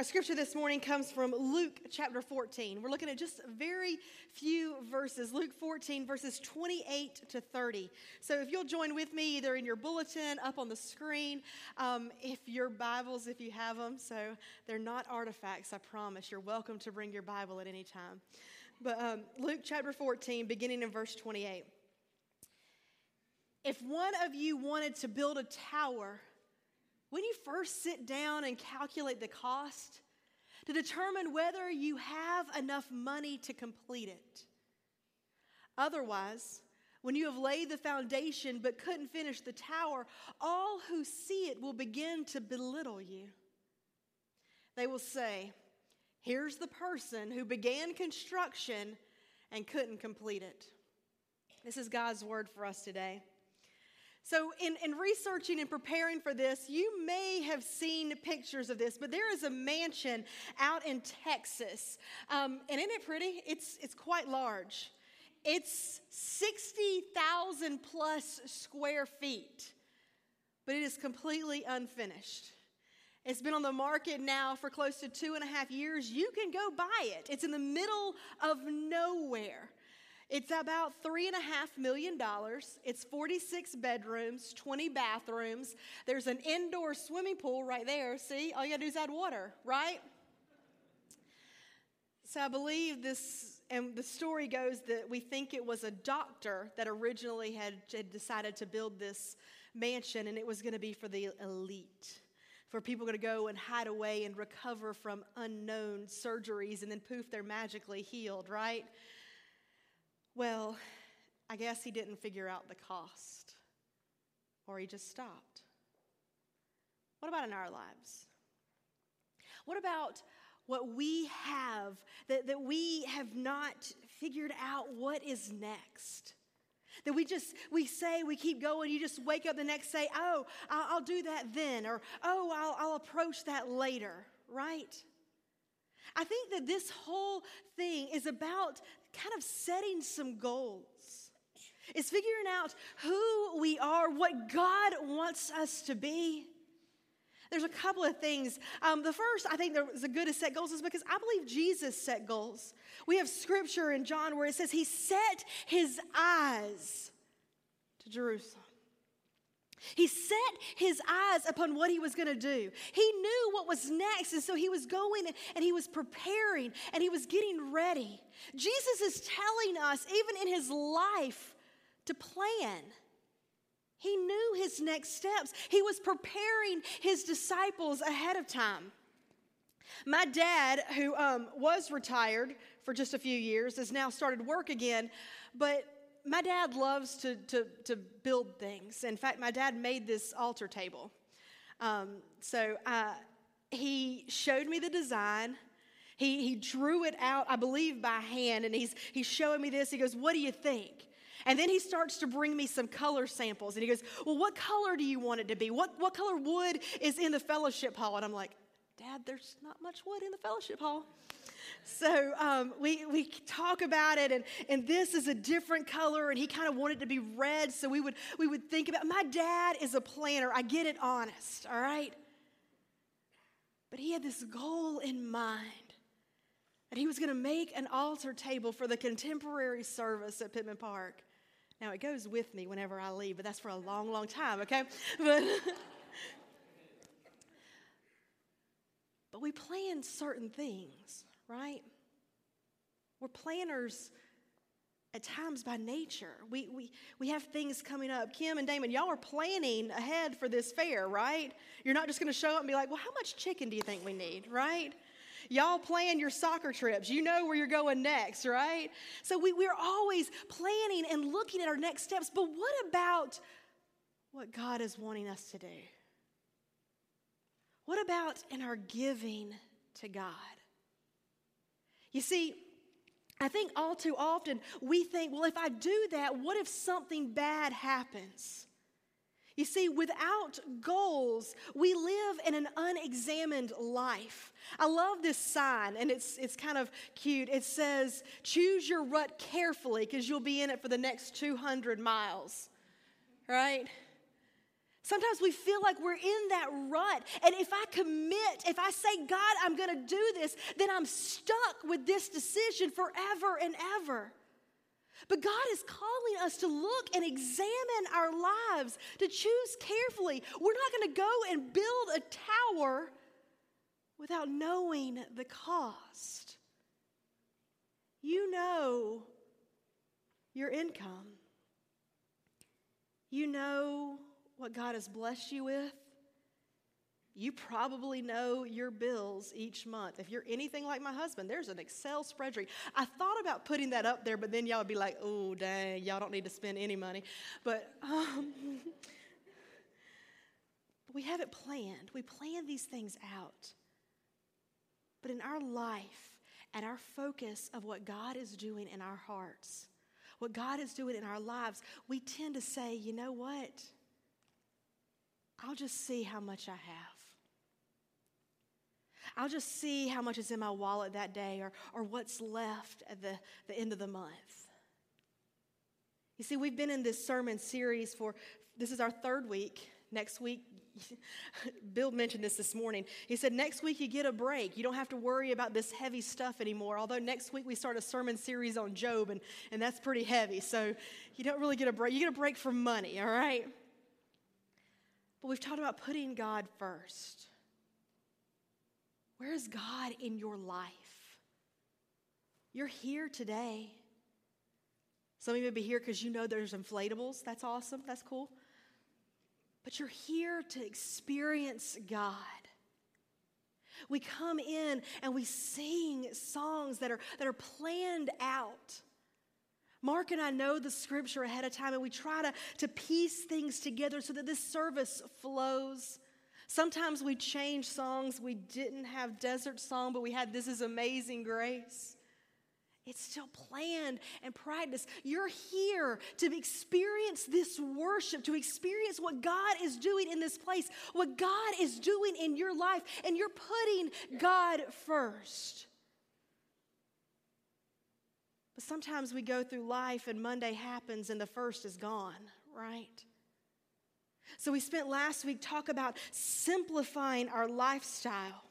Our scripture this morning comes from Luke chapter 14. We're looking at just very few verses, Luke 14, verses 28 to 30. So if you'll join with me, either in your bulletin, up on the screen, um, if your Bibles, if you have them, so they're not artifacts, I promise. You're welcome to bring your Bible at any time. But um, Luke chapter 14, beginning in verse 28. If one of you wanted to build a tower, when you first sit down and calculate the cost to determine whether you have enough money to complete it. Otherwise, when you have laid the foundation but couldn't finish the tower, all who see it will begin to belittle you. They will say, Here's the person who began construction and couldn't complete it. This is God's word for us today. So, in, in researching and preparing for this, you may have seen pictures of this, but there is a mansion out in Texas. Um, and isn't it pretty? It's, it's quite large. It's 60,000 plus square feet, but it is completely unfinished. It's been on the market now for close to two and a half years. You can go buy it. It's in the middle of nowhere. It's about three and a half million dollars. It's 46 bedrooms, 20 bathrooms. There's an indoor swimming pool right there. See, all you gotta do is add water, right? So I believe this, and the story goes that we think it was a doctor that originally had, had decided to build this mansion, and it was gonna be for the elite for people going to go and hide away and recover from unknown surgeries and then poof, they're magically healed, right? Well, I guess he didn't figure out the cost, or he just stopped. What about in our lives? What about what we have that, that we have not figured out what is next? That we just, we say, we keep going, you just wake up the next day, oh, I'll, I'll do that then, or oh, I'll, I'll approach that later, right? I think that this whole thing is about kind of setting some goals. It's figuring out who we are, what God wants us to be. There's a couple of things. Um, the first, I think, is a good to set goals is because I believe Jesus set goals. We have scripture in John where it says he set his eyes to Jerusalem. He set his eyes upon what he was going to do. He knew what was next, and so he was going and he was preparing and he was getting ready. Jesus is telling us, even in his life, to plan. He knew his next steps, he was preparing his disciples ahead of time. My dad, who um, was retired for just a few years, has now started work again, but my dad loves to, to, to build things. In fact, my dad made this altar table. Um, so uh, he showed me the design. He, he drew it out, I believe, by hand, and he's, he's showing me this. He goes, What do you think? And then he starts to bring me some color samples. And he goes, Well, what color do you want it to be? What, what color wood is in the fellowship hall? And I'm like, Dad, there's not much wood in the fellowship hall. So um, we, we talk about it, and, and this is a different color, and he kind of wanted to be red. So we would, we would think about my dad is a planner. I get it honest, all right? But he had this goal in mind that he was going to make an altar table for the contemporary service at Pittman Park. Now, it goes with me whenever I leave, but that's for a long, long time, okay? But, but we plan certain things right? We're planners at times by nature. We, we, we have things coming up. Kim and Damon, y'all are planning ahead for this fair, right? You're not just going to show up and be like, well, how much chicken do you think we need, right? Y'all plan your soccer trips. You know where you're going next, right? So we, we're always planning and looking at our next steps. But what about what God is wanting us to do? What about in our giving to God? You see, I think all too often we think, well, if I do that, what if something bad happens? You see, without goals, we live in an unexamined life. I love this sign, and it's, it's kind of cute. It says, Choose your rut carefully because you'll be in it for the next 200 miles, right? Sometimes we feel like we're in that rut. And if I commit, if I say, God, I'm going to do this, then I'm stuck with this decision forever and ever. But God is calling us to look and examine our lives, to choose carefully. We're not going to go and build a tower without knowing the cost. You know your income, you know what God has blessed you with. You probably know your bills each month. If you're anything like my husband, there's an Excel spreadsheet. I thought about putting that up there, but then y'all would be like, oh, dang, y'all don't need to spend any money. But um, we have it planned. We plan these things out. But in our life and our focus of what God is doing in our hearts, what God is doing in our lives, we tend to say, you know what? I'll just see how much I have. I'll just see how much is in my wallet that day or, or what's left at the, the end of the month. You see, we've been in this sermon series for, this is our third week. Next week, Bill mentioned this this morning. He said, Next week you get a break. You don't have to worry about this heavy stuff anymore. Although next week we start a sermon series on Job, and, and that's pretty heavy. So you don't really get a break. You get a break from money, all right? But we've talked about putting God first. Where is God in your life? You're here today. Some of you may be here because you know there's inflatables. That's awesome. That's cool. But you're here to experience God. We come in and we sing songs that are, that are planned out. Mark and I know the scripture ahead of time, and we try to, to piece things together so that this service flows. Sometimes we change songs. We didn't have Desert Song, but we had This is Amazing Grace. It's still planned and practiced. You're here to experience this worship, to experience what God is doing in this place, what God is doing in your life, and you're putting God first. But sometimes we go through life and Monday happens and the first is gone, right? So we spent last week talk about simplifying our lifestyle.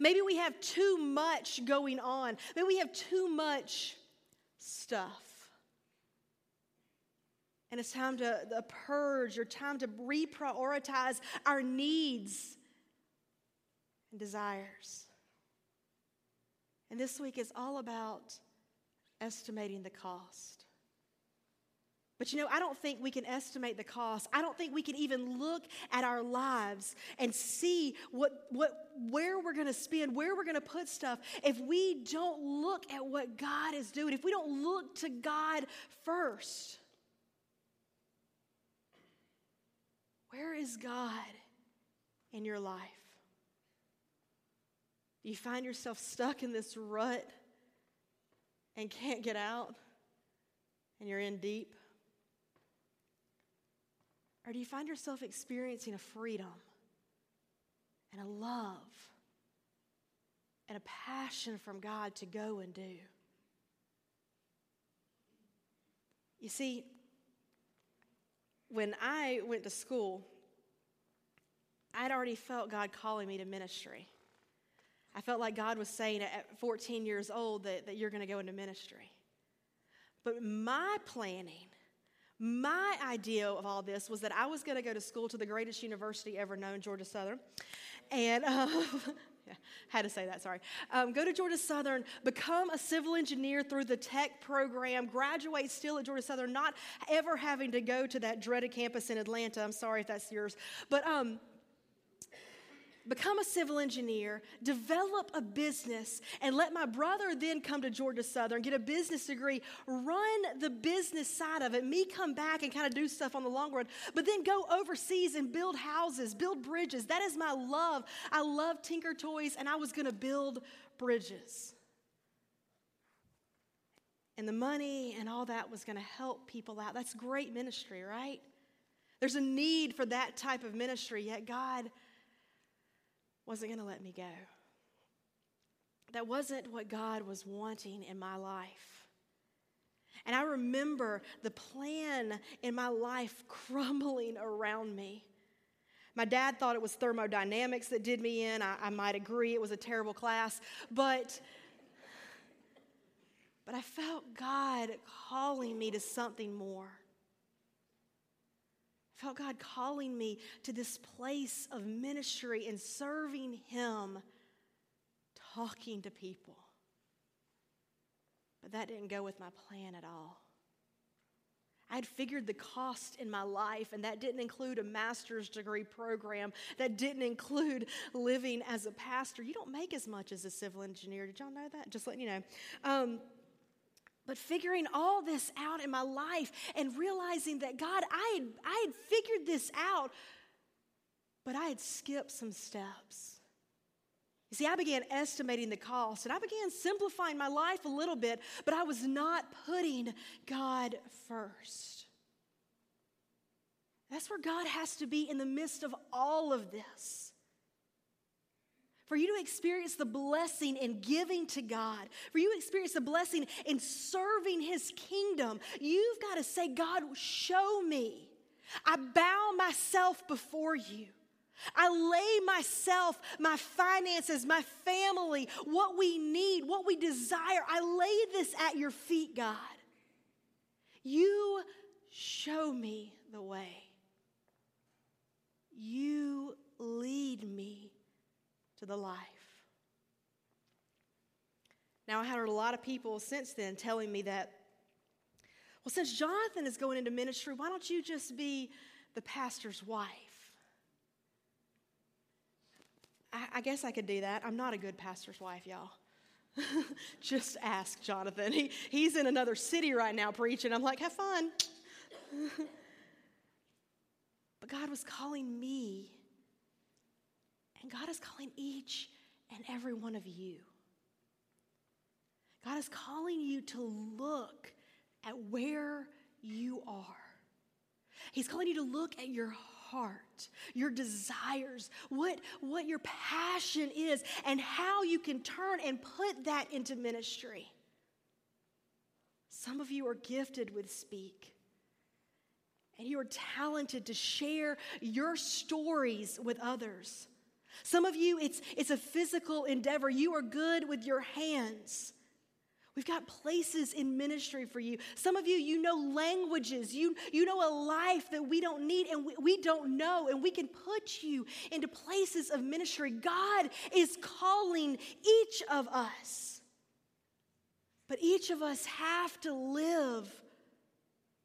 Maybe we have too much going on. Maybe we have too much stuff. And it's time to purge or time to reprioritize our needs and desires. And this week is all about estimating the cost. But you know, I don't think we can estimate the cost. I don't think we can even look at our lives and see what, what, where we're going to spend, where we're going to put stuff if we don't look at what God is doing, if we don't look to God first. Where is God in your life? Do you find yourself stuck in this rut? And can't get out and you're in deep? Or do you find yourself experiencing a freedom and a love and a passion from God to go and do? You see, when I went to school, I'd already felt God calling me to ministry. I felt like God was saying at 14 years old that, that you're going to go into ministry. But my planning, my idea of all this was that I was going to go to school to the greatest university ever known, Georgia Southern. And uh, yeah, had to say that, sorry. Um, go to Georgia Southern, become a civil engineer through the tech program, graduate still at Georgia Southern, not ever having to go to that dreaded campus in Atlanta. I'm sorry if that's yours. But um, become a civil engineer, develop a business, and let my brother then come to Georgia Southern, get a business degree, run the business side of it, me come back and kind of do stuff on the long run, but then go overseas and build houses, build bridges. That is my love. I love Tinker Toys, and I was going to build bridges. And the money and all that was going to help people out. That's great ministry, right? There's a need for that type of ministry, yet God wasn't going to let me go. That wasn't what God was wanting in my life. And I remember the plan in my life crumbling around me. My dad thought it was thermodynamics that did me in. I, I might agree it was a terrible class, but but I felt God calling me to something more. Felt God calling me to this place of ministry and serving Him, talking to people. But that didn't go with my plan at all. I had figured the cost in my life, and that didn't include a master's degree program. That didn't include living as a pastor. You don't make as much as a civil engineer. Did y'all know that? Just letting you know. Um, but figuring all this out in my life and realizing that God, I had, I had figured this out, but I had skipped some steps. You see, I began estimating the cost and I began simplifying my life a little bit, but I was not putting God first. That's where God has to be in the midst of all of this. For you to experience the blessing in giving to God, for you to experience the blessing in serving His kingdom, you've got to say, God, show me. I bow myself before you. I lay myself, my finances, my family, what we need, what we desire, I lay this at your feet, God. You show me the way. You lead me to the life. Now, I had a lot of people since then telling me that, well, since Jonathan is going into ministry, why don't you just be the pastor's wife? I, I guess I could do that. I'm not a good pastor's wife, y'all. just ask Jonathan. He, he's in another city right now preaching. I'm like, have fun. but God was calling me and God is calling each and every one of you. God is calling you to look at where you are. He's calling you to look at your heart, your desires, what, what your passion is, and how you can turn and put that into ministry. Some of you are gifted with speak. And you are talented to share your stories with others. Some of you, it's, it's a physical endeavor. You are good with your hands. We've got places in ministry for you. Some of you, you know languages. You, you know a life that we don't need and we, we don't know, and we can put you into places of ministry. God is calling each of us. But each of us have to live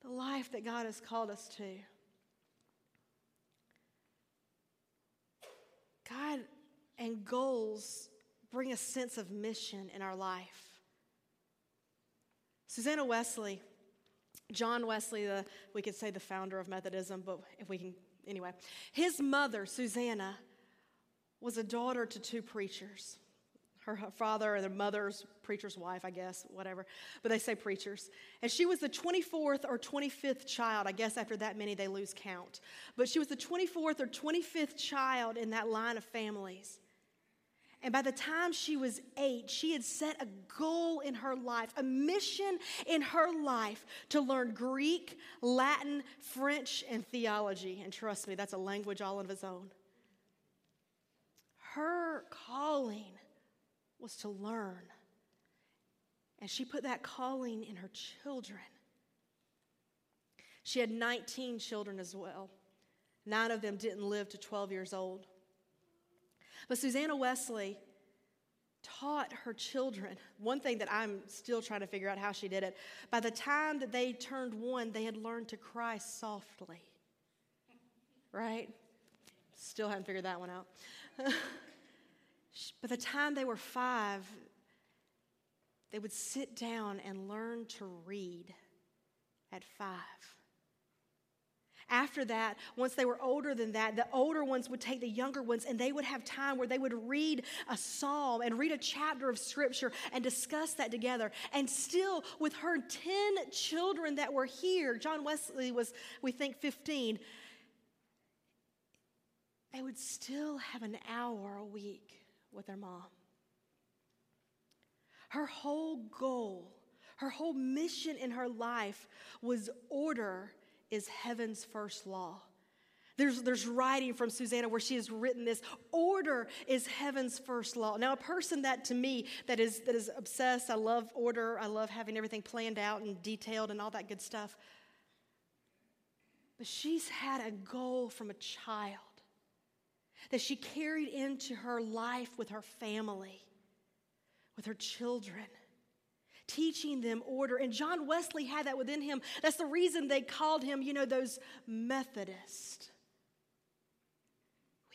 the life that God has called us to. God and goals bring a sense of mission in our life. Susanna Wesley, John Wesley, the, we could say the founder of Methodism, but if we can, anyway, his mother, Susanna, was a daughter to two preachers. Her father or their mother's preacher's wife, I guess, whatever, but they say preachers. And she was the 24th or 25th child. I guess after that many, they lose count. But she was the 24th or 25th child in that line of families. And by the time she was eight, she had set a goal in her life, a mission in her life to learn Greek, Latin, French, and theology. And trust me, that's a language all of its own. Her calling was to learn. And she put that calling in her children. She had 19 children as well. Nine of them didn't live to 12 years old. But Susanna Wesley taught her children one thing that I'm still trying to figure out how she did it. By the time that they turned one, they had learned to cry softly. Right? Still haven't figured that one out. By the time they were five, they would sit down and learn to read at five. After that, once they were older than that, the older ones would take the younger ones and they would have time where they would read a psalm and read a chapter of scripture and discuss that together. And still, with her 10 children that were here, John Wesley was, we think, 15, they would still have an hour a week with her mom. Her whole goal Her whole mission in her life was order is heaven's first law. There's, there's writing from Susanna where she has written this order is heaven's first law. Now, a person that to me that is that is obsessed, I love order, I love having everything planned out and detailed and all that good stuff. But she's had a goal from a child that she carried into her life with her family, with her children teaching them order. And John Wesley had that within him. That's the reason they called him, you know, those Methodists.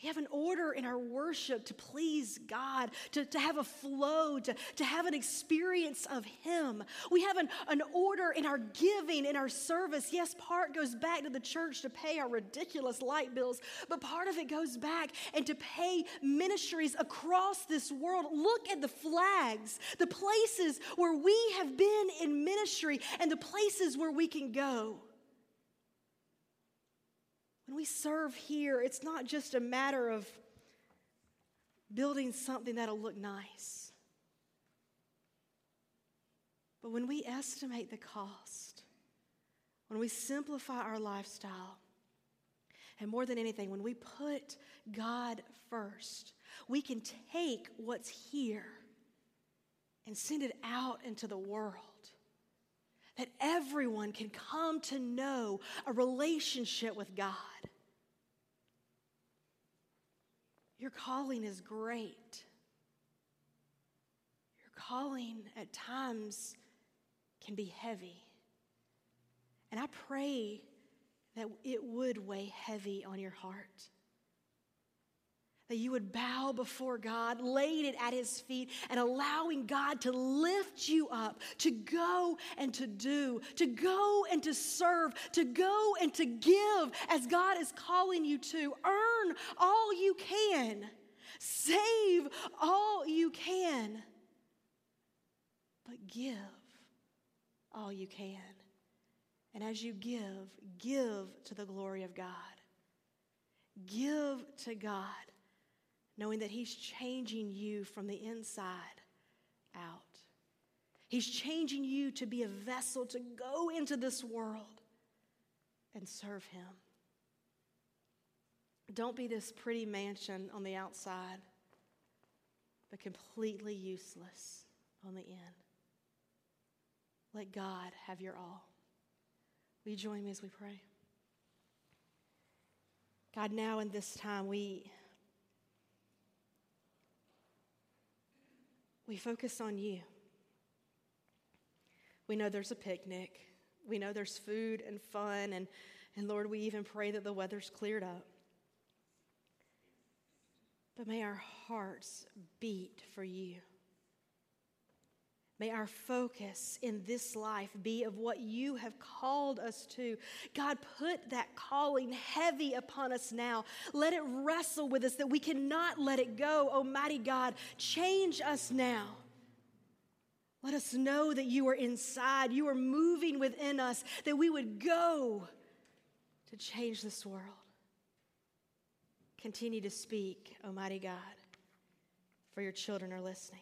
We have an order in our worship to please God, to, to have a flow, to, to have an experience of Him. We have an, an order in our giving, in our service. Yes, part goes back to the church to pay our ridiculous light bills, but part of it goes back and to pay ministries across this world. Look at the flags, the places where we have been in ministry, and the places where we can go. When we serve here, it's not just a matter of building something that'll look nice. But when we estimate the cost, when we simplify our lifestyle, and more than anything, when we put God first, we can take what's here and send it out into the world that everyone can come to know a relationship with God. Your calling is great. Your calling at times can be heavy. And I pray that it would weigh heavy on your heart that you would bow before God, laying it at His feet, and allowing God to lift you up, to go and to do, to go and to serve, to go and to give as God is calling you to. Earn all you can, save all you can, but give all you can. And as you give, give to the glory of God. Give to God knowing that He's changing you from the inside out. He's changing you to be a vessel to go into this world and serve Him. Don't be this pretty mansion on the outside, but completely useless on the end. Let God have your all. Will you join me as we pray? God, now in this time, we we focus on you. We know there's a picnic. We know there's food and fun. And, and Lord, we even pray that the weather's cleared up. But may our hearts beat for you. May our focus in this life be of what you have called us to. God, put that calling heavy upon us now. Let it wrestle with us that we cannot let it go. Almighty God, change us now. Let us know that you are inside, you are moving within us, that we would go to change this world. Continue to speak, Almighty God, for your children are listening.